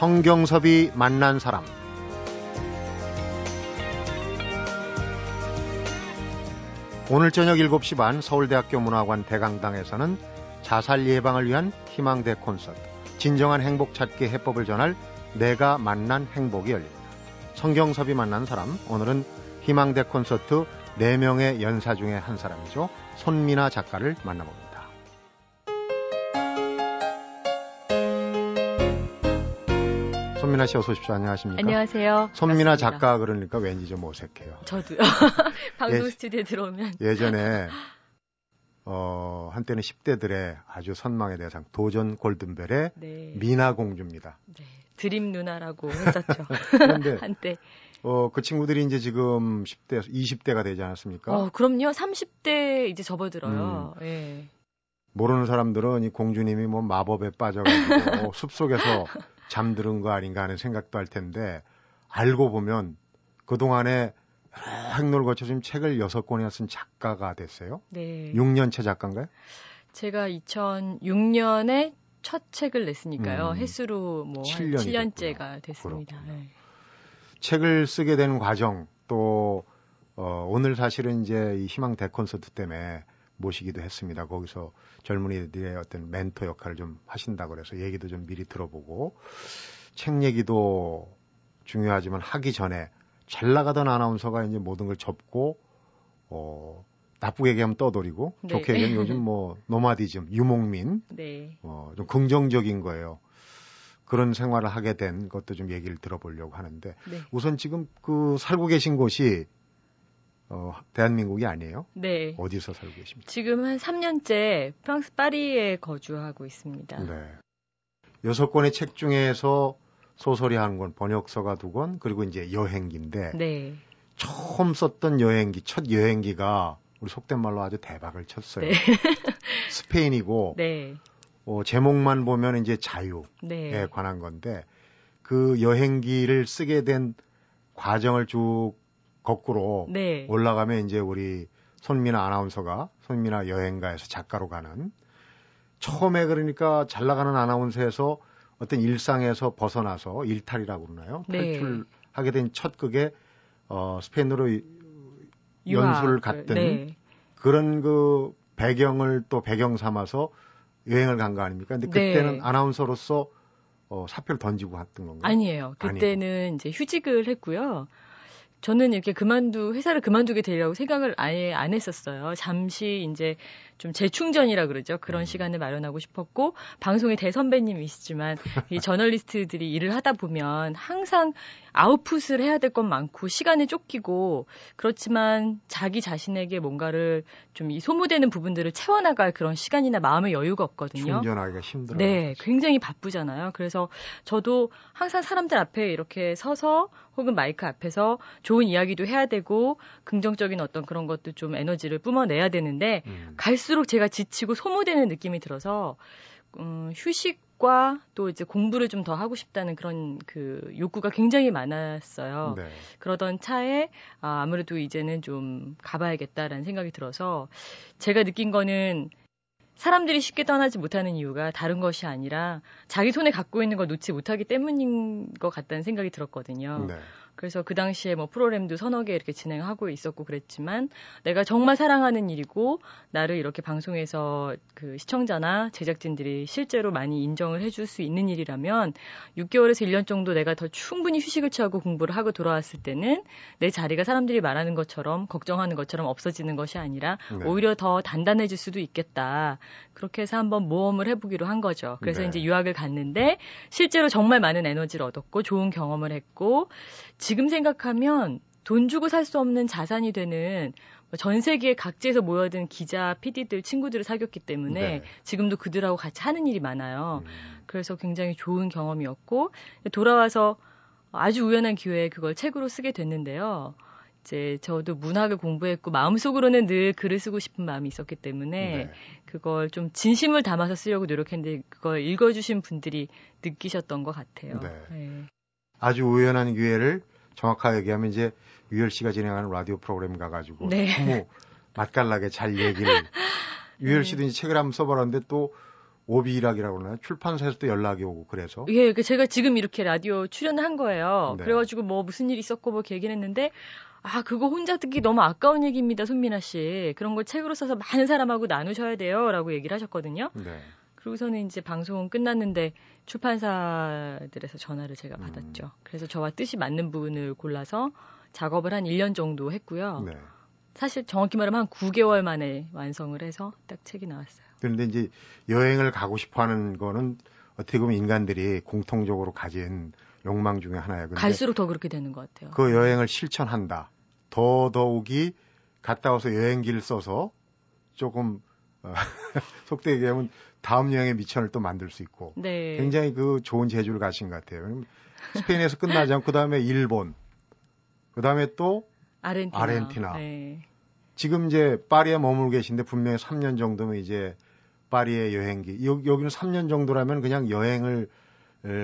성경섭이 만난 사람 오늘 저녁 7시 반 서울대학교 문화관 대강당에서는 자살 예방을 위한 희망대 콘서트 진정한 행복 찾기 해법을 전할 내가 만난 행복이 열립니다. 성경섭이 만난 사람 오늘은 희망대 콘서트 4명의 연사 중에 한 사람이죠. 손미나 작가를 만나봅니다. 손민아 씨 어서 오십시오. 안녕하십니까? 안녕하세요. 손민아 작가 그러니까 왠지 좀 어색해요. 저도요. 방송 예, 스튜디오에 들어오면. 예전에 어, 한때는 10대들의 아주 선망의 대상 도전 골든벨의 네. 미나 공주입니다. 네. 드림 누나라고 했었죠. 그런데 한때 어, 그 친구들이 이제 지금 10대, 20대가 되지 않았습니까? 어, 그럼요. 30대 이제 접어들어요. 음. 예. 모르는 사람들은 이 공주님이 뭐 마법에 빠져가지고 숲속에서 잠드는 거 아닌가 하는 생각도 할 텐데 알고 보면 그동안에 행로를 거쳐 지금 책을 6권이나 쓴 작가가 됐어요. 네. 6년차 작가인가요? 제가 2006년에 첫 책을 냈으니까요. 음. 횟수로 뭐 7년이 7년째가 됐습니다. 네. 책을 쓰게 된 과정 또 어, 오늘 사실은 이제 이 희망 대콘서트 때문에 모시기도 했습니다. 거기서 젊은이들의 어떤 멘토 역할을 좀 하신다고 그래서 얘기도 좀 미리 들어보고 책 얘기도 중요하지만 하기 전에 잘 나가던 아나운서가 이제 모든 걸 접고 어 나쁘게 얘기하면 떠돌이고 네. 좋게 얘기하면 요즘 뭐 노마디즘, 유목민 네. 어좀 긍정적인 거예요. 그런 생활을 하게 된 것도 좀 얘기를 들어보려고 하는데 네. 우선 지금 그 살고 계신 곳이 어, 대한민국이 아니에요? 네. 어디서 살고 계십니까? 지금 한 3년째 프랑스 파리에 거주하고 있습니다. 네. 여섯 권의 책 중에서 소설이 한 권, 번역서가 두 권, 그리고 이제 여행기인데 네. 처음 썼던 여행기, 첫 여행기가 우리 속된 말로 아주 대박을 쳤어요. 네. 스페인이고 네. 어, 제목만 보면 이제 자유에 네. 관한 건데 그 여행기를 쓰게 된 과정을 쭉 거꾸로 네. 올라가면 이제 우리 손미나 아나운서가 손미나 여행가에서 작가로 가는 처음에 그러니까 잘 나가는 아나운서에서 어떤 일상에서 벗어나서 일탈이라고 그러나요? 네. 탈출하게 된 첫 극에 어 스페인으로 연수를 갔던 네. 그런 그 배경을 또 배경 삼아서 여행을 간 거 아닙니까? 근데 네. 그때는 네. 아나운서로서 어, 사표를 던지고 갔던 건가요? 아니에요. 그때는 아니고. 이제 휴직을 했고요. 저는 이렇게 그만두 회사를 그만두게 되리라고 생각을 아예 안 했었어요. 잠시 이제 좀 재충전이라 그러죠. 그런 음. 시간을 마련하고 싶었고 방송의 대선배님이시지만 이 저널리스트들이 일을 하다 보면 항상 아웃풋을 해야 될 건 많고 시간에 쫓기고 그렇지만 자기 자신에게 뭔가를 좀 이 소모되는 부분들을 채워나갈 그런 시간이나 마음의 여유가 없거든요. 충전하기가 힘들어요. 네, 굉장히 바쁘잖아요. 그래서 저도 항상 사람들 앞에 이렇게 서서 혹은 마이크 앞에서 좋은 이야기도 해야 되고 긍정적인 어떤 그런 것도 좀 에너지를 뿜어내야 되는데 음. 갈수록 제가 지치고 소모되는 느낌이 들어서 음, 휴식과 또 이제 공부를 좀 더 하고 싶다는 그런 그 욕구가 굉장히 많았어요. 네. 그러던 차에 아, 아무래도 이제는 좀 가봐야겠다라는 생각이 들어서 제가 느낀 거는 사람들이 쉽게 떠나지 못하는 이유가 다른 것이 아니라 자기 손에 갖고 있는 걸 놓지 못하기 때문인 것 같다는 생각이 들었거든요. 네. 그래서 그 당시에 뭐 프로그램도 서너 개 이렇게 진행하고 있었고 그랬지만 내가 정말 사랑하는 일이고 나를 이렇게 방송에서 그 시청자나 제작진들이 실제로 많이 인정을 해줄 수 있는 일이라면 6개월에서 1년 정도 내가 더 충분히 휴식을 취하고 공부를 하고 돌아왔을 때는 내 자리가 사람들이 말하는 것처럼 걱정하는 것처럼 없어지는 것이 아니라 네. 오히려 더 단단해질 수도 있겠다. 그렇게 해서 한번 모험을 해보기로 한 거죠. 그래서 네. 이제 유학을 갔는데 실제로 정말 많은 에너지를 얻었고 좋은 경험을 했고 지금 생각하면 돈 주고 살 수 없는 자산이 되는 뭐전 세계 각지에서 모여든 기자, PD들, 친구들을 사귀었기 때문에 네. 지금도 그들하고 같이 하는 일이 많아요. 음. 그래서 굉장히 좋은 경험이었고 돌아와서 아주 우연한 기회에 그걸 책으로 쓰게 됐는데요. 이제 저도 문학을 공부했고 마음속으로는 늘 글을 쓰고 싶은 마음이 있었기 때문에 네. 그걸 좀 진심을 담아서 쓰려고 노력했는데 그걸 읽어주신 분들이 느끼셨던 것 같아요. 네. 네. 아주 우연한 기회를 정확하게 얘기하면 이제 유열 씨가 진행하는 라디오 프로그램 가가지고 네. 너무 맛깔나게 잘 얘기를 유열 씨도 네. 이제 책을 한번 써보았는데 또 오비락이라고 그러나요? 출판사에서도 연락이 오고 그래서. 예, 그 제가 지금 이렇게 라디오 출연을 한 거예요. 네. 그래가지고 뭐 무슨 일 있었고 뭐 얘기를 했는데 아, 그거 혼자 듣기 너무 아까운 얘기입니다, 손민아 씨. 그런 걸 책으로 써서 많은 사람하고 나누셔야 돼요. 라고 얘기를 하셨거든요. 네. 그리고서는 이제 방송은 끝났는데 출판사들에서 전화를 제가 음. 받았죠. 음. 그래서 저와 뜻이 맞는 분을 골라서 작업을 한 1년 정도 했고요. 네. 사실 정확히 말하면 한 9개월 만에 완성을 해서 딱 책이 나왔어요. 그런데 이제 여행을 가고 싶어 하는 거는 어떻게 보면 인간들이 공통적으로 가진 욕망 중에 하나예요. 갈수록 더 그렇게 되는 것 같아요. 그 여행을 실천한다. 더더욱이 갔다 와서 여행기를 써서 조금 어, 속되게 얘기하면 다음 여행의 미천을 또 만들 수 있고 네. 굉장히 그 좋은 재주를 가신 것 같아요. 스페인에서 끝나지 않고 그다음에 일본, 그다음에 또 아르헨티나. 아르헨티나. 네. 지금 이제 파리에 머물고 계신데 분명히 3년 정도면 이제 파리의 여행기 여, 여기는 3년 정도라면 그냥 여행을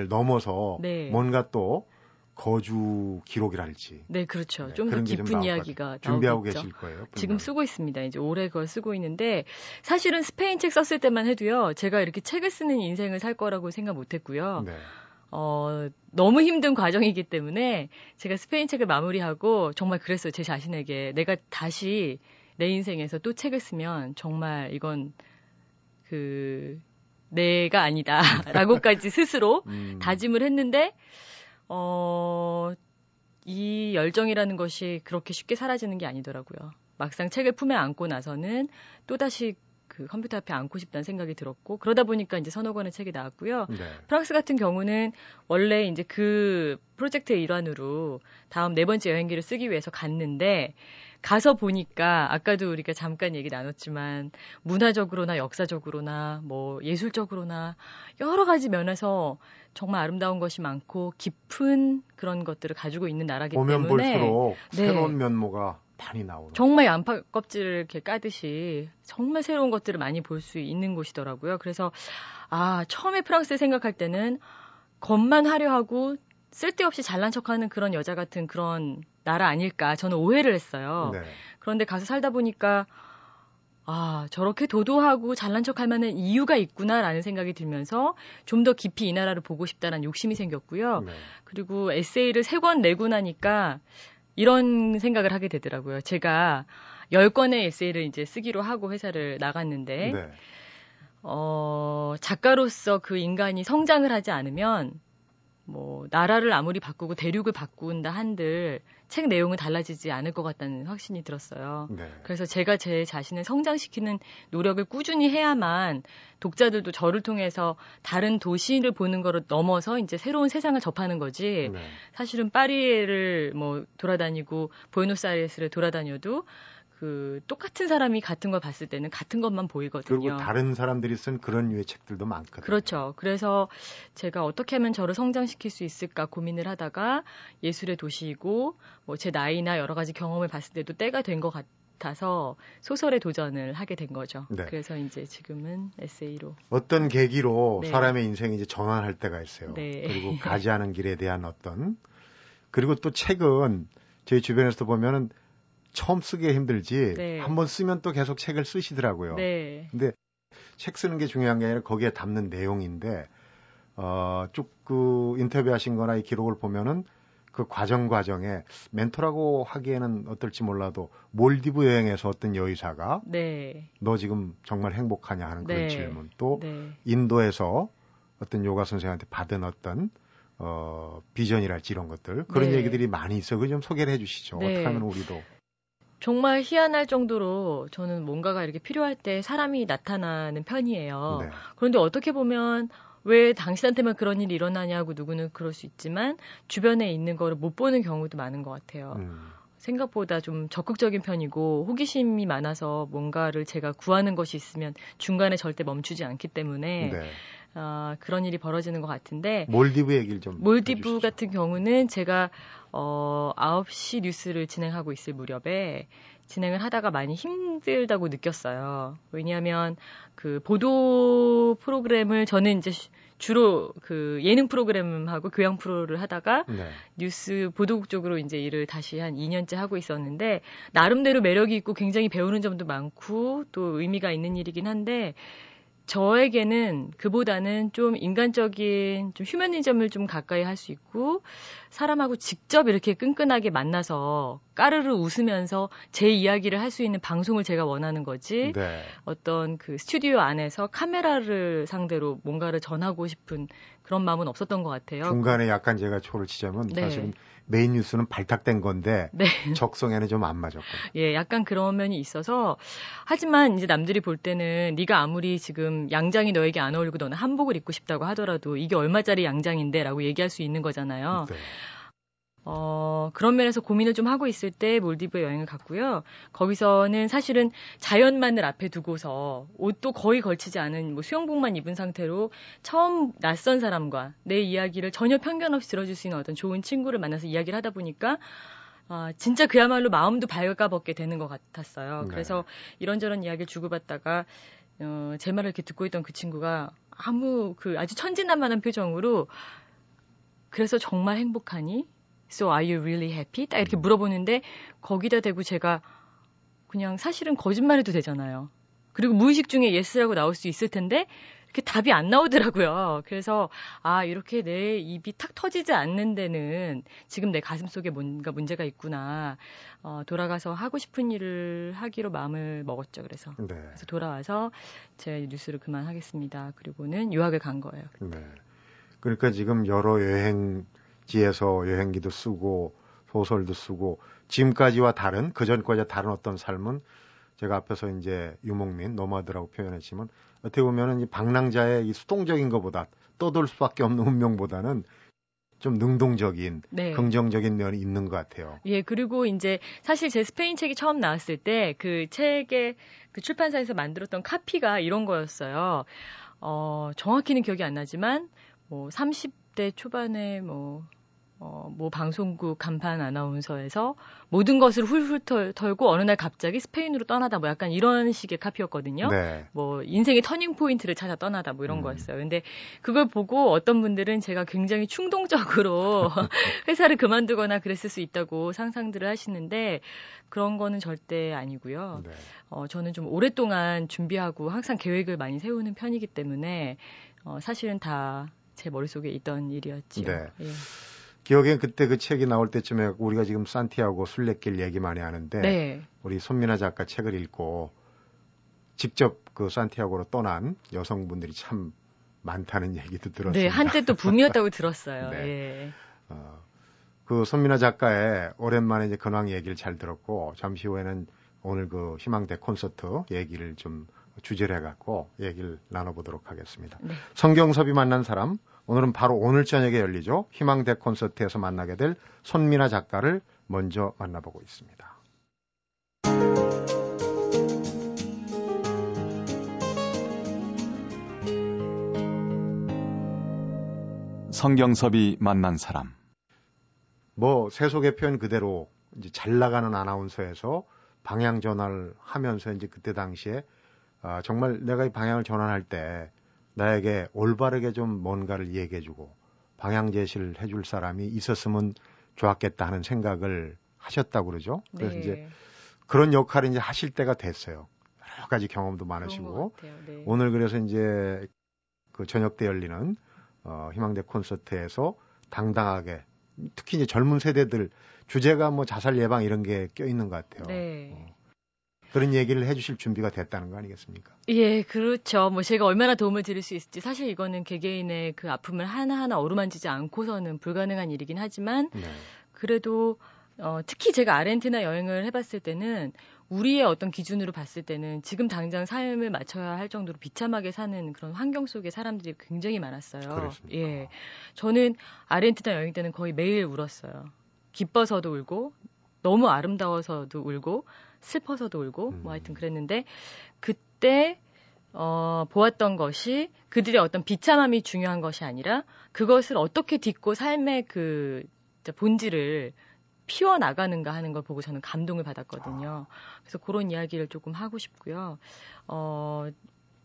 넘어서 네. 뭔가 또 거주 기록이랄지. 네, 그렇죠. 네, 좀더 깊은 좀 이야기가 준비하고 나오겠죠. 계실 거예요. 분명. 지금 쓰고 있습니다. 이제 올해 그걸 쓰고 있는데 사실은 스페인 책 썼을 때만 해도요. 제가 이렇게 책을 쓰는 인생을 살 거라고 생각 못 했고요. 네. 어, 너무 힘든 과정이기 때문에 제가 스페인 책을 마무리하고 정말 그랬어요. 제 자신에게 내가 다시 내 인생에서 또 책을 쓰면 정말 이건 그 내가 아니다라고까지 스스로 음. 다짐을 했는데 어, 이 열정이라는 것이 그렇게 쉽게 사라지는 게 아니더라고요. 막상 책을 품에 안고 나서는 또다시 그 컴퓨터 앞에 앉고 싶다는 생각이 들었고 그러다 보니까 이제 서너 권의 책이 나왔고요. 네. 프랑스 같은 경우는 원래 이제 그 프로젝트의 일환으로 다음 네 번째 여행기를 쓰기 위해서 갔는데 가서 보니까 아까도 우리가 잠깐 얘기 나눴지만 문화적으로나 역사적으로나 뭐 예술적으로나 여러 가지 면에서 정말 아름다운 것이 많고 깊은 그런 것들을 가지고 있는 나라기 보면 때문에 볼수록 네. 새로운 면모가 많이 나오는 정말 양파 껍질을 이렇게 까듯이 정말 새로운 것들을 많이 볼 수 있는 곳이더라고요. 그래서 아 처음에 프랑스 생각할 때는 겉만 화려하고 쓸데없이 잘난 척하는 그런 여자 같은 그런 나라 아닐까 저는 오해를 했어요. 네. 그런데 가서 살다 보니까 아, 저렇게 도도하고 잘난 척할 만한 이유가 있구나라는 생각이 들면서 좀 더 깊이 이 나라를 보고 싶다는 욕심이 생겼고요. 네. 그리고 에세이를 세 권 내고 나니까 이런 생각을 하게 되더라고요. 제가 10권의 에세이를 이제 쓰기로 하고 회사를 나갔는데, 네. 어, 작가로서 그 인간이 성장을 하지 않으면 뭐 나라를 아무리 바꾸고 대륙을 바꾼다 한들 책 내용은 달라지지 않을 것 같다는 확신이 들었어요. 네. 그래서 제가 제 자신을 성장시키는 노력을 꾸준히 해야만 독자들도 저를 통해서 다른 도시를 보는 거를 넘어서 이제 새로운 세상을 접하는 거지. 네. 사실은 파리를 뭐 돌아다니고 보이노스아이레스를 돌아다녀도 그 똑같은 사람이 같은 걸 봤을 때는 같은 것만 보이거든요. 그리고 다른 사람들이 쓴 그런 류의 책들도 많거든요. 그렇죠. 그래서 제가 어떻게 하면 저를 성장시킬 수 있을까 고민을 하다가 예술의 도시이고 뭐 제 나이나 여러 가지 경험을 봤을 때도 때가 된 것 같아서 소설에 도전을 하게 된 거죠. 네. 그래서 이제 지금은 에세이로 어떤 계기로 네. 사람의 인생이 이제 전환할 때가 있어요. 네. 그리고 가지 않은 길에 대한 어떤 그리고 또 책은 저희 주변에서 보면은 처음 쓰기 힘들지 네. 한번 쓰면 또 계속 책을 쓰시더라고요. 네. 근데 책 쓰는 게 중요한 게 아니라 거기에 담는 내용인데 어, 쭉 그 인터뷰하신 거나 이 기록을 보면은 그 과정 과정에 멘토라고 하기에는 어떨지 몰라도 몰디브 여행에서 어떤 여의사가 네. 너 지금 정말 행복하냐 하는 그런 네. 질문 또 네. 인도에서 어떤 요가 선생한테 받은 어떤 어 비전이랄지 이런 것들 그런 네. 얘기들이 많이 있어. 그 좀 소개를 해주시죠. 네. 어떻게 하면 우리도 정말 희한할 정도로 저는 뭔가가 이렇게 필요할 때 사람이 나타나는 편이에요. 네. 그런데 어떻게 보면 왜 당신한테만 그런 일이 일어나냐고 누구는 그럴 수 있지만 주변에 있는 거를 못 보는 경우도 많은 것 같아요. 음. 생각보다 좀 적극적인 편이고 호기심이 많아서 뭔가를 제가 구하는 것이 있으면 중간에 절대 멈추지 않기 때문에 네. 어, 그런 일이 벌어지는 것 같은데 몰디브 얘기를 좀 몰디브 해주시죠. 같은 경우는 제가 어 9시 뉴스를 진행하고 있을 무렵에 진행을 하다가 많이 힘들다고 느꼈어요. 왜냐하면 그 보도 프로그램을 저는 이제 주로 그 예능 프로그램하고 교양 프로를 하다가 네. 뉴스 보도국 쪽으로 이제 일을 다시 한 2년째 하고 있었는데 나름대로 매력이 있고 굉장히 배우는 점도 많고 또 의미가 있는 일이긴 한데 저에게는 그보다는 좀 인간적인 좀 휴머니즘을 좀 가까이 할 수 있고 사람하고 직접 이렇게 끈끈하게 만나서 까르르 웃으면서 제 이야기를 할 수 있는 방송을 제가 원하는 거지. 네. 어떤 그 스튜디오 안에서 카메라를 상대로 뭔가를 전하고 싶은 그런 마음은 없었던 것 같아요. 중간에 약간 제가 초를 치자면 네. 사실은 메인 뉴스는 발탁된 건데 네. 적성에는 좀 안 맞았고. 예, 약간 그런 면이 있어서 하지만 이제 남들이 볼 때는 네가 아무리 지금 양장이 너에게 안 어울리고 너는 한복을 입고 싶다고 하더라도 이게 얼마짜리 양장인데라고 얘기할 수 있는 거잖아요. 네. 어, 그런 면에서 고민을 좀 하고 있을 때 몰디브에 여행을 갔고요. 거기서는 사실은 자연만을 앞에 두고서 옷도 거의 걸치지 않은 뭐 수영복만 입은 상태로 처음 낯선 사람과 내 이야기를 전혀 편견 없이 들어줄 수 있는 어떤 좋은 친구를 만나서 이야기를 하다 보니까 아, 진짜 그야말로 마음도 발가벗게 되는 것 같았어요. 네. 그래서 이런저런 이야기를 주고받다가 어, 제 말을 이렇게 듣고 있던 그 친구가 아무 그 아주 천진난만한 표정으로 그래서 정말 행복하니? So are you really happy? 딱 이렇게 물어보는데 거기다 대고 제가 그냥 사실은 거짓말해도 되잖아요. 그리고 무의식 중에 yes라고 나올 수 있을 텐데 이렇게 답이 안 나오더라고요. 그래서 아 이렇게 내 입이 탁 터지지 않는 데는 지금 내 가슴 속에 뭔가 문제가 있구나. 어, 돌아가서 하고 싶은 일을 하기로 마음을 먹었죠. 그래서 네. 그래서 돌아와서 제 뉴스를 그만하겠습니다. 그리고는 유학을 간 거예요. 네. 그러니까 지금 여러 여행지에서 여행기도 쓰고 소설도 쓰고 지금까지와 다른 그 전까지와 다른 어떤 삶은 제가 앞에서 이제 유목민 노마드라고 표현했지만 어떻게 보면은 이 방랑자의 이 수동적인 것보다 떠돌 수밖에 없는 운명보다는 좀 능동적인 네. 긍정적인 면이 있는 것 같아요. 예, 그리고 이제 사실 제 스페인 책이 처음 나왔을 때 그 책의 그 출판사에서 만들었던 카피가 이런 거였어요. 어, 정확히는 기억이 안 나지만 뭐 30대 초반에 뭐 어, 뭐 방송국 간판 아나운서에서 모든 것을 훌훌 털, 털고 어느 날 갑자기 스페인으로 떠나다 뭐 약간 이런 식의 카피였거든요. 네. 뭐 인생의 터닝 포인트를 찾아 떠나다 뭐 이런 음. 거였어요. 근데 그걸 보고 어떤 분들은 제가 굉장히 충동적으로 회사를 그만두거나 그랬을 수 있다고 상상들을 하시는데 그런 거는 절대 아니고요. 네. 어, 저는 좀 오랫동안 준비하고 항상 계획을 많이 세우는 편이기 때문에 어, 사실은 다 제 머릿속에 있던 일이었죠. 네. 예. 기억엔 그때 그 책이 나올 때쯤에 우리가 지금 산티아고 순례길 얘기 많이 하는데 네. 우리 손민아 작가 책을 읽고 직접 그 산티아고로 떠난 여성분들이 참 많다는 얘기도 들었습니다. 네, 한때 또 붐이었다고 들었어요. 네. 예. 어, 그 손민아 작가의 오랜만에 이제 근황 얘기를 잘 들었고 잠시 후에는 오늘 그 희망대 콘서트 얘기를 좀 주제를 해갖고 얘기를 나눠보도록 하겠습니다. 네. 성경섭이 만난 사람 오늘은 바로 오늘 저녁에 열리죠. 희망대 콘서트에서 만나게 될 손민아 작가를 먼저 만나보고 있습니다. 성경섭이 만난 사람. 뭐 세속의 표현 그대로 이제 잘 나가는 아나운서에서 방향 전환을 하면서 이제 그때 당시에 아, 정말 내가 이 방향을 전환할 때 나에게 올바르게 좀 뭔가를 얘기해주고 방향 제시를 해줄 사람이 있었으면 좋았겠다 하는 생각을 하셨다고 그러죠. 그래서 네. 이제 그런 역할을 이제 하실 때가 됐어요. 여러 가지 경험도 많으시고 네. 오늘 그래서 이제 그 저녁 때 열리는 어, 희망대 콘서트에서 당당하게 특히 이제 젊은 세대들 주제가 뭐 자살 예방 이런 게 껴 있는 것 같아요. 네. 어. 그런 얘기를 해주실 준비가 됐다는 거 아니겠습니까? 예, 그렇죠. 뭐 제가 얼마나 도움을 드릴 수 있을지 사실 이거는 개개인의 그 아픔을 하나하나 어루만지지 않고서는 불가능한 일이긴 하지만 네. 그래도 어, 특히 제가 아르헨티나 여행을 해봤을 때는 우리의 어떤 기준으로 봤을 때는 지금 당장 삶을 맞춰야 할 정도로 비참하게 사는 그런 환경 속에 사람들이 굉장히 많았어요. 그렇습니까? 예. 저는 아르헨티나 여행 때는 거의 매일 울었어요. 기뻐서도 울고 너무 아름다워서도 울고 슬퍼서도 울고 음. 뭐 하여튼 그랬는데 그때 어, 보았던 것이 그들의 어떤 비참함이 중요한 것이 아니라 그것을 어떻게 딛고 삶의 그 본질을 피워 나가는가 하는 걸 보고 저는 감동을 받았거든요. 그래서 그런 이야기를 조금 하고 싶고요. 어,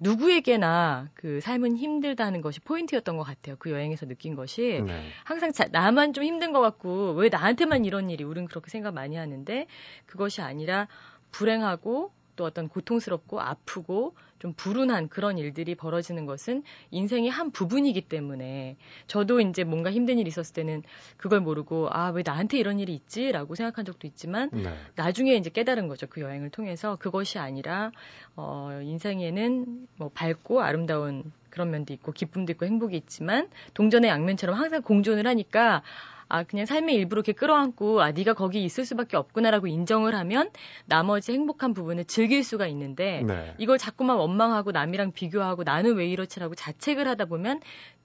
누구에게나 그 삶은 힘들다는 것이 포인트였던 것 같아요. 그 여행에서 느낀 것이 네. 항상 자, 나만 좀 힘든 것 같고 왜 나한테만 이런 일이 우린 그렇게 생각 많이 하는데 그것이 아니라 불행하고 또 어떤 고통스럽고 아프고 좀 불운한 그런 일들이 벌어지는 것은 인생의 한 부분이기 때문에 저도 이제 뭔가 힘든 일이 있었을 때는 그걸 모르고 아, 왜 나한테 이런 일이 있지 라고 생각한 적도 있지만 네. 나중에 이제 깨달은 거죠. 그 여행을 통해서 그것이 아니라 어, 인생에는 뭐 밝고 아름다운 그런 면도 있고 기쁨도 있고 행복이 있지만 동전의 양면처럼 항상 공존을 하니까 아 그냥 삶의 일부로 이렇게 끌어안고 아 네가 거기 있을 수밖에 없구나라고 인정을 하면 나머지 행복한 부분을 즐길 수가 있는데 네. 이걸 자꾸만 원망하고 남이랑 비교하고 나는 왜 이렇지라고 자책을 하다 보면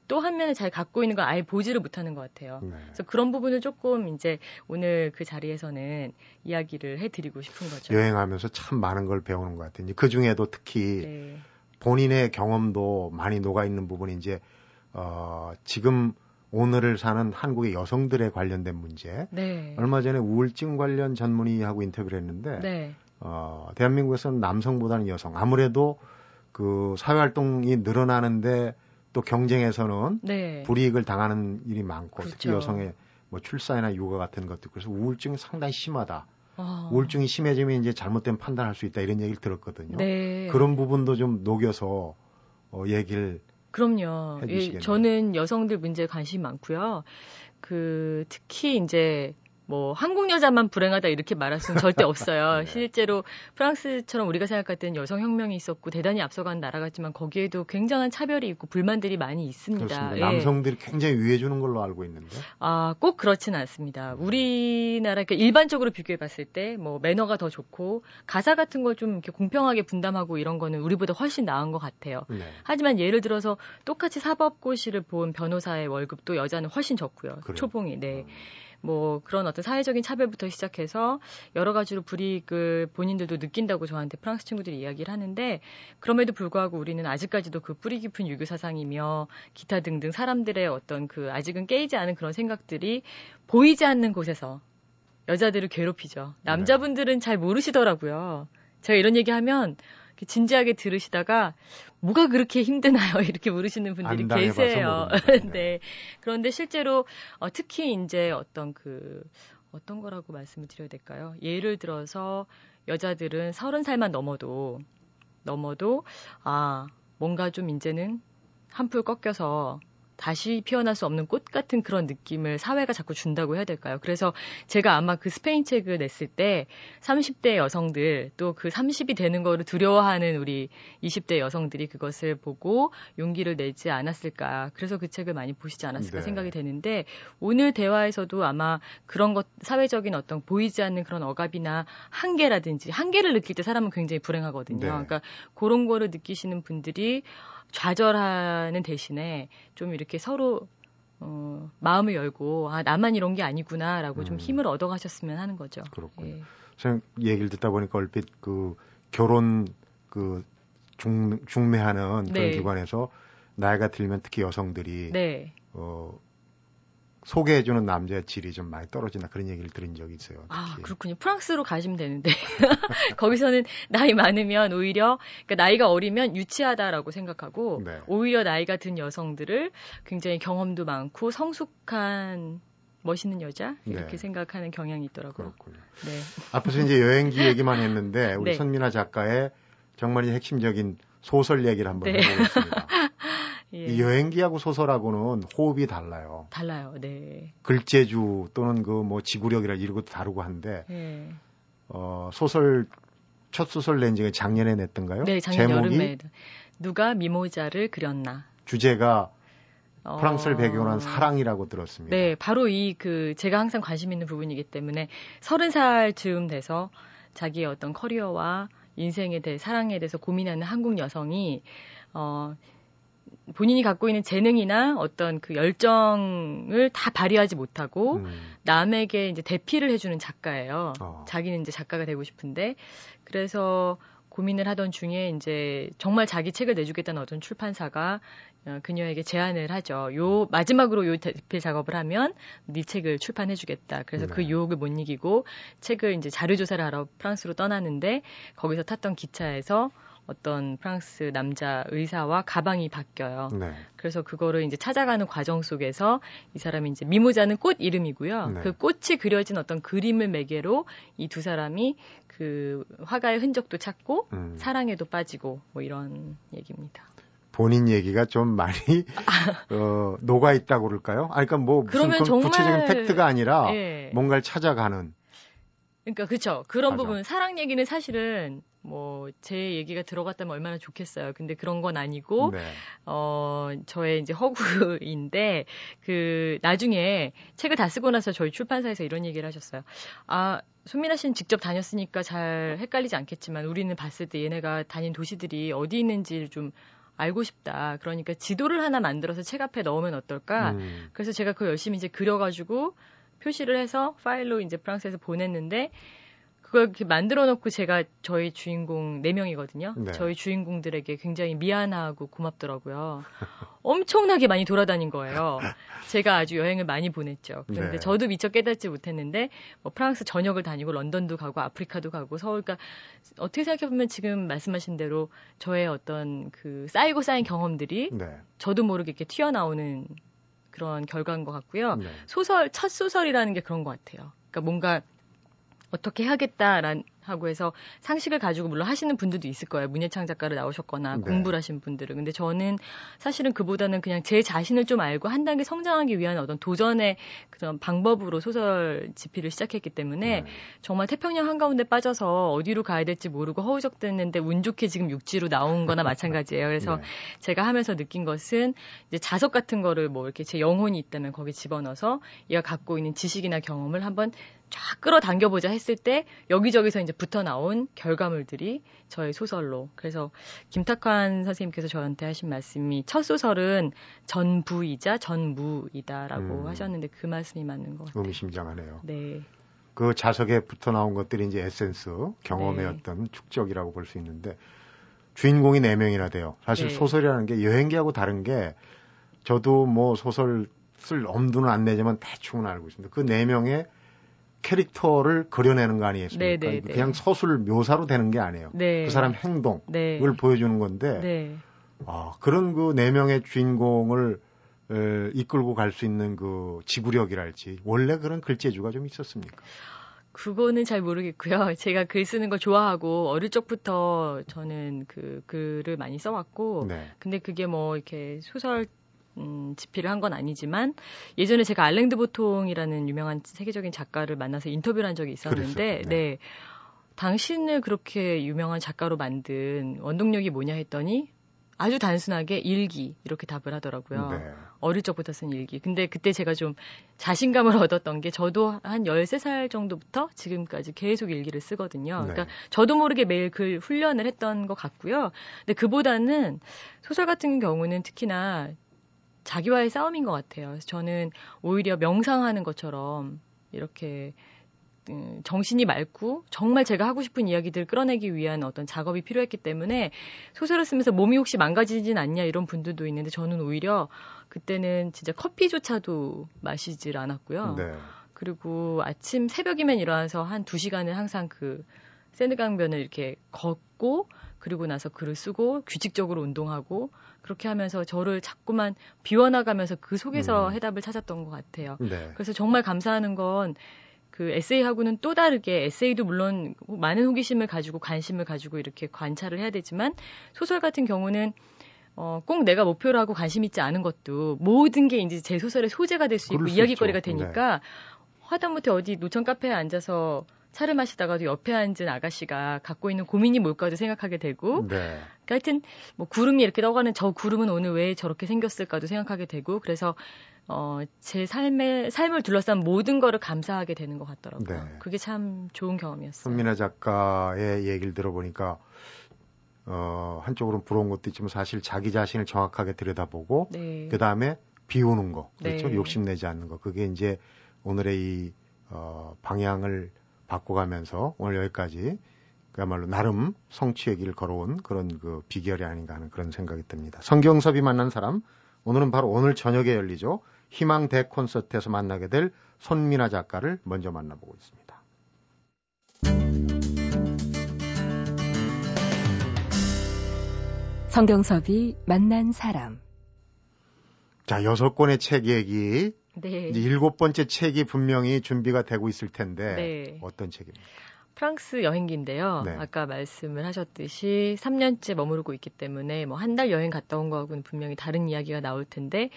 또 한 면을 잘 갖고 있는 걸 아예 보지를 못하는 것 같아요. 네. 그래서 그런 부분을 조금 이제 오늘 그 자리에서는 이야기를 해드리고 싶은 거죠. 여행하면서 참 많은 걸 배우는 것 같아요. 그 중에도 특히 네. 본인의 경험도 많이 녹아 있는 부분이 이제 어, 지금 오늘을 사는 한국의 여성들에 관련된 문제. 네. 얼마 전에 우울증 관련 전문의하고 인터뷰를 했는데, 네. 어, 대한민국에서는 남성보다는 여성. 아무래도 그 사회 활동이 늘어나는데 또 경쟁에서는 네. 불이익을 당하는 일이 많고, 그렇죠. 특히 여성의 뭐 출산이나 육아 같은 것도 그래서 우울증이 상당히 심하다. 아. 우울증이 심해지면 이제 잘못된 판단할 수 있다 이런 얘기를 들었거든요. 네. 그런 부분도 좀 녹여서 어, 얘기를 그럼요. 예, 저는 여성들 문제에 관심이 많고요. 그 특히 이제 뭐 한국 여자만 불행하다 이렇게 말할 수는 절대 없어요. 네. 실제로 프랑스처럼 우리가 생각할 때는 여성 혁명이 있었고 대단히 앞서간 나라 같지만 거기에도 굉장한 차별이 있고 불만들이 많이 있습니다. 예. 남성들이 굉장히 위해 주는 걸로 알고 있는데. 아, 꼭 그렇지는 않습니다. 우리나라 그러니까 일반적으로 비교해 봤을 때 뭐 매너가 더 좋고 가사 같은 걸 좀 이렇게 공평하게 분담하고 이런 거는 우리보다 훨씬 나은 것 같아요. 네. 하지만 예를 들어서 똑같이 사법고시를 본 변호사의 월급도 여자는 훨씬 적고요. 그래요. 초봉이. 네. 음. 뭐 그런 어떤 사회적인 차별부터 시작해서 여러 가지로 불이익을 본인들도 느낀다고 저한테 프랑스 친구들이 이야기를 하는데 그럼에도 불구하고 우리는 아직까지도 그 뿌리 깊은 유교 사상이며 기타 등등 사람들의 어떤 그 아직은 깨이지 않은 그런 생각들이 보이지 않는 곳에서 여자들을 괴롭히죠. 남자분들은 잘 모르시더라고요. 제가 이런 얘기하면 진지하게 들으시다가 뭐가 그렇게 힘드나요? 이렇게 물으시는 분들이 계세요. 네. 네. 그런데 실제로 어, 특히 이제 어떤 그 어떤 거라고 말씀을 드려야 될까요? 예를 들어서 여자들은 서른 살만 넘어도 넘어도 아 뭔가 좀 이제는 한풀 꺾여서 다시 피어날 수 없는 꽃 같은 그런 느낌을 사회가 자꾸 준다고 해야 될까요? 그래서 제가 아마 그 스페인 책을 냈을 때 30대 여성들 또 그 30이 되는 거를 두려워하는 우리 20대 여성들이 그것을 보고 용기를 내지 않았을까. 그래서 그 책을 많이 보시지 않았을까 네. 생각이 되는데 오늘 대화에서도 아마 그런 것 사회적인 어떤 보이지 않는 그런 억압이나 한계라든지 한계를 느낄 때 사람은 굉장히 불행하거든요. 네. 그러니까 그런 거를 느끼시는 분들이 좌절하는 대신에 좀 이렇게 서로 어, 마음을 열고 아 나만 이런 게 아니구나라고 음. 좀 힘을 얻어가셨으면 하는 거죠. 그렇군요. 예. 선 얘기를 듣다 보니까 얼핏 그 결혼 그 중, 중매하는 그런 네. 기관에서 나이가 들면 특히 여성들이 네. 어 소개해주는 남자의 질이 좀 많이 떨어진다 그런 얘기를 들은 적이 있어요. 아, 특히. 아 그렇군요. 프랑스로 가시면 되는데 거기서는 나이 많으면 오히려 그러니까 나이가 어리면 유치하다라고 생각하고 네. 오히려 나이가 든 여성들을 굉장히 경험도 많고 성숙한 멋있는 여자 이렇게 네. 생각하는 경향이 있더라고요. 그렇군요. 네. 앞에서 이제 여행기 얘기만 했는데 우리 네. 선민아 작가의 정말 핵심적인 소설 얘기를 한번 네. 해보겠습니다. 예. 이 여행기하고 소설하고는 호흡이 달라요. 달라요. 네. 글재주 또는 그 뭐 지구력이라 이런 것도 다르고 한데 예. 어, 소설 첫 소설 낸 지가 작년에 냈던가요? 네, 작년 여름에 누가 미모자를 그렸나. 주제가 어. 프랑스를 배경으로 한 사랑이라고 들었습니다. 네, 바로 이 그 제가 항상 관심 있는 부분이기 때문에 서른 살 즈음 돼서 자기의 어떤 커리어와 인생에 대해 사랑에 대해서 고민하는 한국 여성이 어 본인이 갖고 있는 재능이나 어떤 그 열정을 다 발휘하지 못하고 음. 남에게 이제 대피를 해주는 작가예요. 어. 자기는 이제 작가가 되고 싶은데 그래서 고민을 하던 중에 이제 정말 자기 책을 내주겠다는 어떤 출판사가 어, 그녀에게 제안을 하죠. 요 마지막으로 요 대필 작업을 하면 네 책을 출판해주겠다. 그래서 그 네. 그 유혹을 못 이기고 책을 이제 자료 조사를 하러 프랑스로 떠나는데 거기서 탔던 기차에서 어떤 프랑스 남자 의사와 가방이 바뀌어요. 네. 그래서 그거를 이제 찾아가는 과정 속에서 이 사람이 이제 미모자는 꽃 이름이고요. 네. 그 꽃이 그려진 어떤 그림을 매개로 이 두 사람이 그 화가의 흔적도 찾고 음. 사랑에도 빠지고 뭐 이런 얘기입니다. 본인 얘기가 좀 많이 어, 녹아 있다고 그럴까요? 아 그러니까 뭐 무슨 그 정말... 구체적인 팩트가 아니라 예. 뭔가를 찾아가는 그러니까 그렇죠. 그런 맞아. 부분 사랑 얘기는 사실은 뭐 제 얘기가 들어갔다면 얼마나 좋겠어요. 근데 그런 건 아니고 네. 어 저의 이제 허구인데 그 나중에 책을 다 쓰고 나서 저희 출판사에서 이런 얘기를 하셨어요. 아 손민아 씨는 직접 다녔으니까 잘 헷갈리지 않겠지만 우리는 봤을 때 얘네가 다닌 도시들이 어디 있는지를 좀 알고 싶다. 그러니까 지도를 하나 만들어서 책 앞에 넣으면 어떨까? 음. 그래서 제가 그걸 열심히 이제 그려가지고 표시를 해서 파일로 이제 프랑스에서 보냈는데 그걸 이렇게 만들어 놓고 제가 저희 주인공 4명이거든요. 네. 저희 주인공들에게 굉장히 미안하고 고맙더라고요. 엄청나게 많이 돌아다닌 거예요. 제가 아주 여행을 많이 보냈죠. 그런데 네. 저도 미처 깨닫지 못했는데 뭐 프랑스 전역을 다니고 런던도 가고 아프리카도 가고 서울 그러니까 어떻게 생각해 보면 지금 말씀하신 대로 저의 어떤 그 쌓이고 쌓인 경험들이 네. 저도 모르게 이렇게 튀어나오는 그런 결과인 것 같고요. 네. 소설 첫 소설이라는 게 그런 것 같아요. 그러니까 뭔가 어떻게 하겠다라는 하고 해서 상식을 가지고 물론 하시는 분들도 있을 거예요. 문예창 작가로 나오셨거나 네. 공부를 하신 분들은. 근데 저는 사실은 그보다는 그냥 제 자신을 좀 알고 한 단계 성장하기 위한 어떤 도전의 그런 방법으로 소설 집필을 시작했기 때문에 네. 정말 태평양 한가운데 빠져서 어디로 가야 될지 모르고 허우적댔는데 운 좋게 지금 육지로 나온 거나 마찬가지예요. 그래서 네. 제가 하면서 느낀 것은 이제 자석 같은 거를 뭐 이렇게 제 영혼이 있다면 거기 집어넣어서 얘가 갖고 있는 지식이나 경험을 한번 쫙 끌어당겨보자 했을 때 여기저기서 이제 붙어 나온 결과물들이 저의 소설로 그래서 김탁환 선생님께서 저한테 하신 말씀이 첫 소설은 전부이자 전무이다라고 음. 하셨는데 그 말씀이 맞는 것 같아요. 의미심장하네요. 네. 그 자석에 붙어 나온 것들이 이제 에센스 경험의 네. 어떤 축적이라고 볼 수 있는데 주인공이 네 명이나 돼요. 사실 네. 소설이라는 게 여행기하고 다른 게 저도 뭐 소설 쓸 엄두는 안 내지만 대충은 알고 있습니다. 그네 명의 캐릭터를 그려내는 거 아니겠습니까? 네네, 네, 네. 그냥 서술 묘사로 되는 게 아니에요. 네. 그 사람 행동 네. 을 보여주는 건데 네. 아, 그런 그 네 명의 주인공을 에, 이끌고 갈 수 있는 그 지구력이랄지 원래 그런 글재주가 좀 있었습니까? 그거는 잘 모르겠고요. 제가 글 쓰는 걸 좋아하고 어릴 적부터 저는 그 글을 많이 써왔고, 네. 근데 그게 뭐 이렇게 소설 음, 집필을 한 건 아니지만 예전에 제가 알랭드 보통이라는 유명한 세계적인 작가를 만나서 인터뷰를 한 적이 있었는데 네. 네. 당신을 그렇게 유명한 작가로 만든 원동력이 뭐냐 했더니 아주 단순하게 일기 이렇게 답을 하더라고요. 네. 어릴 적부터 쓴 일기. 근데 그때 제가 좀 자신감을 얻었던 게 저도 한 13살 정도부터 지금까지 계속 일기를 쓰거든요. 네. 그러니까 저도 모르게 매일 글 훈련을 했던 것 같고요. 근데 그보다는 소설 같은 경우는 특히나 자기와의 싸움인 것 같아요. 그래서 저는 오히려 명상하는 것처럼 이렇게 음, 정신이 맑고 정말 제가 하고 싶은 이야기들을 끌어내기 위한 어떤 작업이 필요했기 때문에 소설을 쓰면서 몸이 혹시 망가지진 않냐 이런 분들도 있는데 저는 오히려 그때는 진짜 커피조차도 마시질 않았고요. 네. 그리고 아침 새벽이면 일어나서 한두 시간을 항상 그 세느강변을 이렇게 걷고 그리고 나서 글을 쓰고 규칙적으로 운동하고 그렇게 하면서 저를 자꾸만 비워나가면서 그 속에서 음. 해답을 찾았던 것 같아요. 네. 그래서 정말 감사하는 건 그 에세이하고는 또 다르게 에세이도 물론 많은 호기심을 가지고 관심을 가지고 이렇게 관찰을 해야 되지만 소설 같은 경우는 어, 꼭 내가 목표로 하고 관심 있지 않은 것도 모든 게 이제 제 소설의 소재가 될 수 있고 이야기거리가 되니까 네. 하다못해 어디 노천 카페에 앉아서 차를 마시다가도 옆에 앉은 아가씨가 갖고 있는 고민이 뭘까도 생각하게 되고 네. 그러니까 하여튼 뭐 구름이 이렇게 떠가는 저 구름은 오늘 왜 저렇게 생겼을까도 생각하게 되고 그래서 어, 제 삶의 삶을 둘러싼 모든 거를 감사하게 되는 것 같더라고요. 네. 그게 참 좋은 경험이었어요. 손민아 작가의 얘기를 들어보니까 어, 한쪽으로는 부러운 것도 있지만 사실 자기 자신을 정확하게 들여다보고 네. 그 다음에 비우는 거 그렇죠 네. 욕심내지 않는 거 그게 이제 오늘의 이 어, 방향을 바꿔가면서 오늘 여기까지 그야말로 나름 성취의 길을 걸어온 그런 그 비결이 아닌가 하는 그런 생각이 듭니다. 성경섭이 만난 사람 오늘은 바로 오늘 저녁에 열리죠. 희망 대 콘서트에서 만나게 될 손민아 작가를 먼저 만나보고 있습니다. 성경섭이 만난 사람. 자, 여섯 권의 책 얘기 네. 이제 일곱 번째 책이 분명히 준비가 되고 있을 텐데 네. 어떤 책입니까? 프랑스 여행기인데요. 네. 아까 말씀을 하셨듯이 3년째 머무르고 있기 때문에 뭐 한 달 여행 갔다 온 거하고는 분명히 다른 이야기가 나올 텐데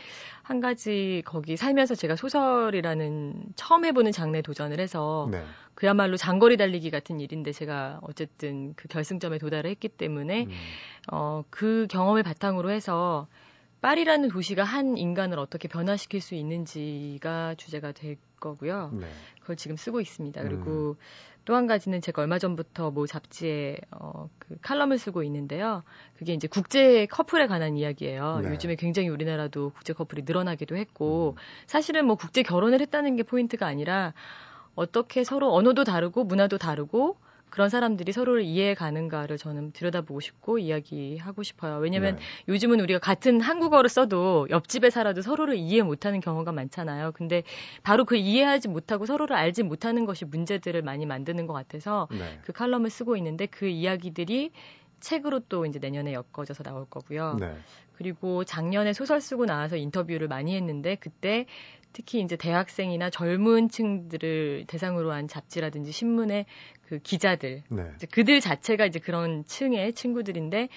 한 가지 거기 살면서 제가 소설이라는 처음 해보는 장르에 도전을 해서 네. 그야말로 장거리 달리기 같은 일인데 제가 어쨌든 그 결승점에 도달을 했기 때문에 음. 어, 그 경험을 바탕으로 해서 파리라는 도시가 한 인간을 어떻게 변화시킬 수 있는지가 주제가 될 거고요. 네. 그걸 지금 쓰고 있습니다. 그리고 음. 또한 가지는 제가 얼마 전부터 뭐 잡지에 어, 그 칼럼을 쓰고 있는데요. 그게 이제 국제 커플에 관한 이야기예요. 네. 요즘에 굉장히 우리나라도 국제 커플이 늘어나기도 했고 음. 사실은 뭐 국제 결혼을 했다는 게 포인트가 아니라 어떻게 서로 언어도 다르고 문화도 다르고 그런 사람들이 서로를 이해해 가는가를 저는 들여다보고 싶고 이야기하고 싶어요. 왜냐면 네. 요즘은 우리가 같은 한국어를 써도 옆집에 살아도 서로를 이해 못하는 경우가 많잖아요. 근데 바로 그 이해하지 못하고 서로를 알지 못하는 것이 문제들을 많이 만드는 것 같아서 네. 그 칼럼을 쓰고 있는데 그 이야기들이 책으로 또 이제 내년에 엮어져서 나올 거고요. 네. 그리고 작년에 소설 쓰고 나와서 인터뷰를 많이 했는데 그때 특히 이제 대학생이나 젊은 층들을 대상으로 한 잡지라든지 신문의 그 기자들, 네. 그들 자체가 이제 그런 층의 친구들인데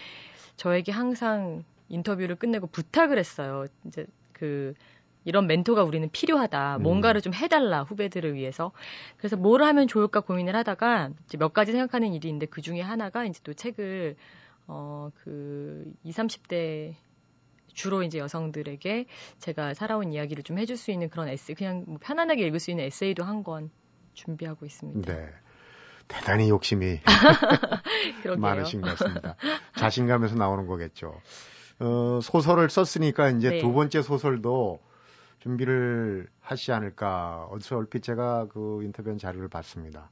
저에게 항상 인터뷰를 끝내고 부탁을 했어요. 이제 그 이런 멘토가 우리는 필요하다. 음. 뭔가를 좀 해달라 후배들을 위해서. 그래서 뭘 하면 좋을까 고민을 하다가 이제 몇 가지 생각하는 일이 있는데 그 중에 하나가 이제 또 책을 어그 20, 30대 주로 이제 여성들에게 제가 살아온 이야기를 좀 해줄 수 있는 그런 에세이, 그냥 뭐 편안하게 읽을 수 있는 에세이도 한 권 준비하고 있습니다. 네. 대단히 욕심이 많으신 것 같습니다. 자신감에서 나오는 거겠죠. 어, 소설을 썼으니까 이제 네. 두 번째 소설도 준비를 하시지 않을까. 어디서 얼핏 제가 그 인터뷰한 자료를 봤습니다.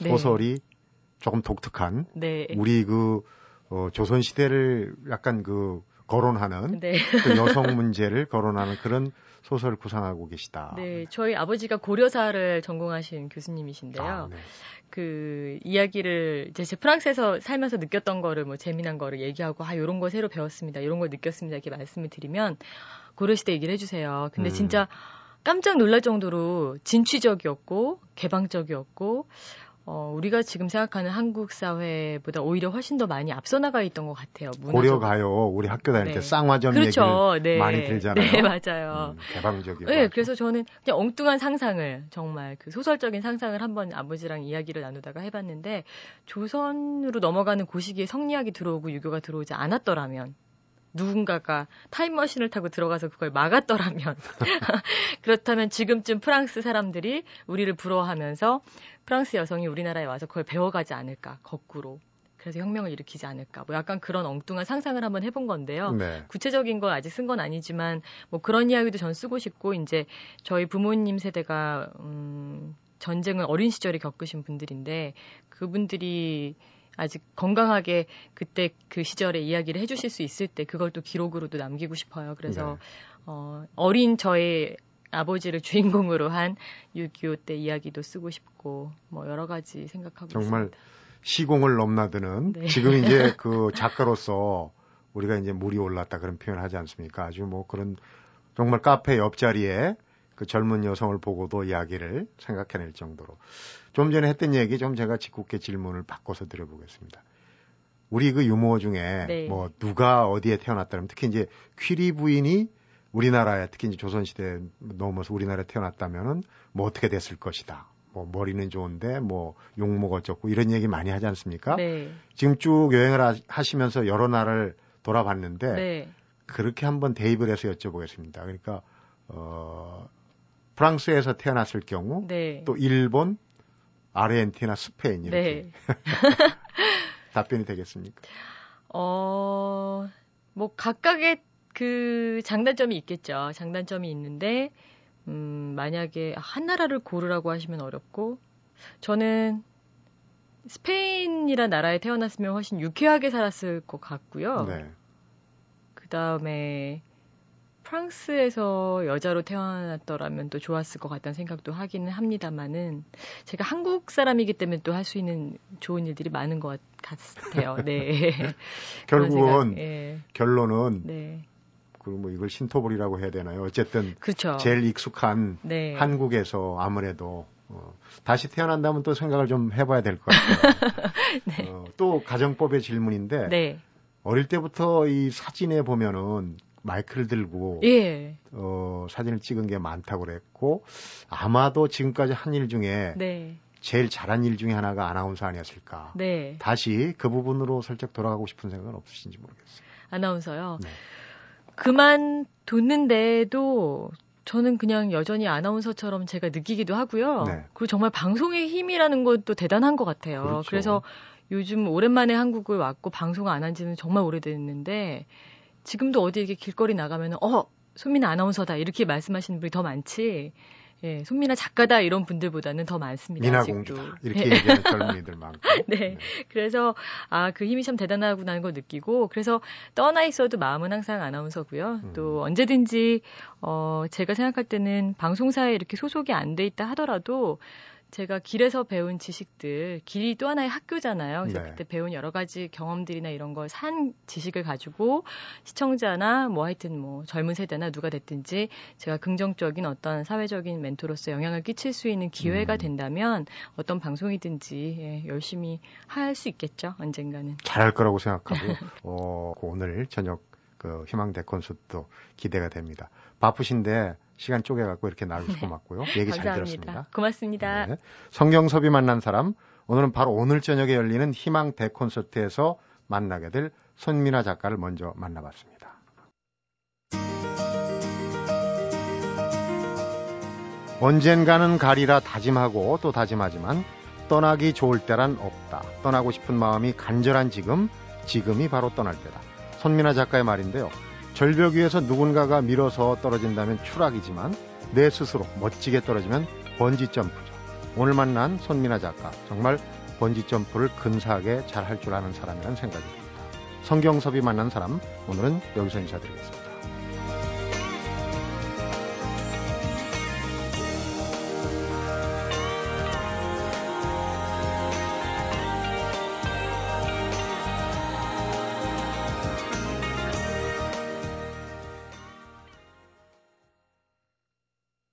네. 소설이 네. 조금 독특한 네. 우리 그 어, 조선 시대를 약간 그 거론하는 네. 그 여성 문제를 거론하는 그런 소설을 구상하고 계시다. 네, 저희 아버지가 고려사를 전공하신 교수님이신데요. 아, 네. 그 이야기를 이제 제 프랑스에서 살면서 느꼈던 거를 뭐 재미난 거를 얘기하고 아 요런 거 새로 배웠습니다. 요런 걸 느꼈습니다. 이렇게 말씀을 드리면 고려 시대 얘기를 해 주세요. 근데 음. 진짜 깜짝 놀랄 정도로 진취적이었고 개방적이었고 어, 우리가 지금 생각하는 한국 사회보다 오히려 훨씬 더 많이 앞서 나가 있던 것 같아요. 고려 가요. 우리 학교 다닐 네. 때 쌍화점 그렇죠. 얘기를 네. 많이 들잖아요. 네, 맞아요. 음, 개방적이고. 네, 그래서 저는 그냥 엉뚱한 상상을 정말 그 소설적인 상상을 한번 아버지랑 이야기를 나누다가 해봤는데 조선으로 넘어가는 고시기에 성리학이 들어오고 유교가 들어오지 않았더라면 누군가가 타임머신을 타고 들어가서 그걸 막았더라면. 그렇다면 지금쯤 프랑스 사람들이 우리를 부러워하면서 프랑스 여성이 우리나라에 와서 그걸 배워가지 않을까 거꾸로. 그래서 혁명을 일으키지 않을까. 뭐 약간 그런 엉뚱한 상상을 한번 해본 건데요. 네. 구체적인 걸 아직 쓴 건 아니지만 뭐 그런 이야기도 전 쓰고 싶고 이제 저희 부모님 세대가 음 전쟁을 어린 시절에 겪으신 분들인데 그분들이 아직 건강하게 그때 그 시절의 이야기를 해주실 수 있을 때 그걸 또 기록으로도 남기고 싶어요. 그래서 네. 어, 어린 저의 아버지를 주인공으로 한 6.25 때 이야기도 쓰고 싶고 뭐 여러 가지 생각하고 정말 있습니다. 시공을 넘나드는 네. 지금 이제 그 작가로서 우리가 이제 물이 올랐다 그런 표현을 하지 않습니까? 아주 뭐 그런 정말 카페 옆자리에 그 젊은 여성을 보고도 이야기를 생각해낼 정도로 좀 전에 했던 얘기 좀 제가 직국계 질문을 바꿔서 드려보겠습니다. 우리 그 유머 중에 네. 뭐 누가 어디에 태어났다면 특히 이제 퀴리 부인이 우리나라에 특히 이제 조선시대 넘어서 우리나라에 태어났다면은 뭐 어떻게 됐을 것이다. 뭐 머리는 좋은데 뭐 용목 어쩌고 이런 얘기 많이 하지 않습니까? 네. 지금 쭉 여행을 하시면서 여러 나라를 돌아봤는데 네. 그렇게 한번 대입을 해서 여쭤보겠습니다. 그러니까 어 프랑스에서 태어났을 경우 네. 또 일본, 아르헨티나, 스페인 이렇게 네. 답변이 되겠습니까? 어, 뭐 각각의 그 장단점이 있겠죠. 장단점이 있는데 음, 만약에 한 나라를 고르라고 하시면 어렵고 저는 스페인이란 나라에 태어났으면 훨씬 유쾌하게 살았을 것 같고요. 네. 그 다음에 프랑스에서 여자로 태어났더라면 또 좋았을 것 같다는 생각도 하기는 합니다만은 제가 한국 사람이기 때문에 또 할 수 있는 좋은 일들이 많은 것 같아요. 네. 결국은 예. 결론은 네. 그뭐 이걸 신토불이라고 해야 되나요? 어쨌든 그렇죠. 제일 익숙한 네. 한국에서 아무래도 어, 다시 태어난다면 또 생각을 좀 해봐야 될 것 같아요. 네. 어, 또 가정법의 질문인데 네. 어릴 때부터 이 사진에 보면은 마이크를 들고 예. 어, 사진을 찍은 게 많다고 그랬고 아마도 지금까지 한 일 중에 네. 제일 잘한 일 중에 하나가 아나운서 아니었을까. 네. 다시 그 부분으로 살짝 돌아가고 싶은 생각은 없으신지 모르겠어요. 아나운서요. 네. 그만 뒀는데도 저는 그냥 여전히 아나운서처럼 제가 느끼기도 하고요. 네. 그리고 정말 방송의 힘이라는 것도 대단한 것 같아요. 그렇죠. 그래서 요즘 오랜만에 한국을 왔고 방송 안 한 지는 정말 오래됐는데 지금도 어디 이렇게 길거리 나가면은 어 손민아 아나운서다 이렇게 말씀하시는 분이 더 많지. 예, 손민아 작가다 이런 분들보다는 더 많습니다. 미나 공주다 이렇게 네. 얘기하는 젊은이들 많고. 네. 네. 그래서 아 그 힘이 참 대단하구나는 걸 느끼고 그래서 떠나 있어도 마음은 항상 아나운서고요. 음. 또 언제든지 어 제가 생각할 때는 방송사에 이렇게 소속이 안 돼 있다 하더라도 제가 길에서 배운 지식들, 길이 또 하나의 학교잖아요. 그래서 네. 그때 배운 여러 가지 경험들이나 이런 걸 산 지식을 가지고 시청자나 뭐 하여튼 뭐 젊은 세대나 누가 됐든지 제가 긍정적인 어떤 사회적인 멘토로서 영향을 끼칠 수 있는 기회가 음. 된다면 어떤 방송이든지 예, 열심히 할 수 있겠죠. 언젠가는. 잘할 거라고 생각하고 어, 오늘 저녁 그 희망대 콘서트도 기대가 됩니다. 바쁘신데 시간 쪼개갖고 이렇게 나와주셔서 네. 고맙고요. 얘기 잘 들었습니다. 고맙습니다. 네. 성경섭이 만난 사람, 오늘은 바로 오늘 저녁에 열리는 희망 대콘서트에서 만나게 될 손민아 작가를 먼저 만나봤습니다. 언젠가는 가리라 다짐하고 또 다짐하지만 떠나기 좋을 때란 없다. 떠나고 싶은 마음이 간절한 지금, 지금이 바로 떠날 때다. 손민아 작가의 말인데요. 절벽 위에서 누군가가 밀어서 떨어진다면 추락이지만 내 스스로 멋지게 떨어지면 번지 점프죠. 오늘 만난 손민아 작가 정말 번지 점프를 근사하게 잘 할 줄 아는 사람이라는 생각이 듭니다. 성경섭이 만난 사람 오늘은 여기서 인사드리겠습니다.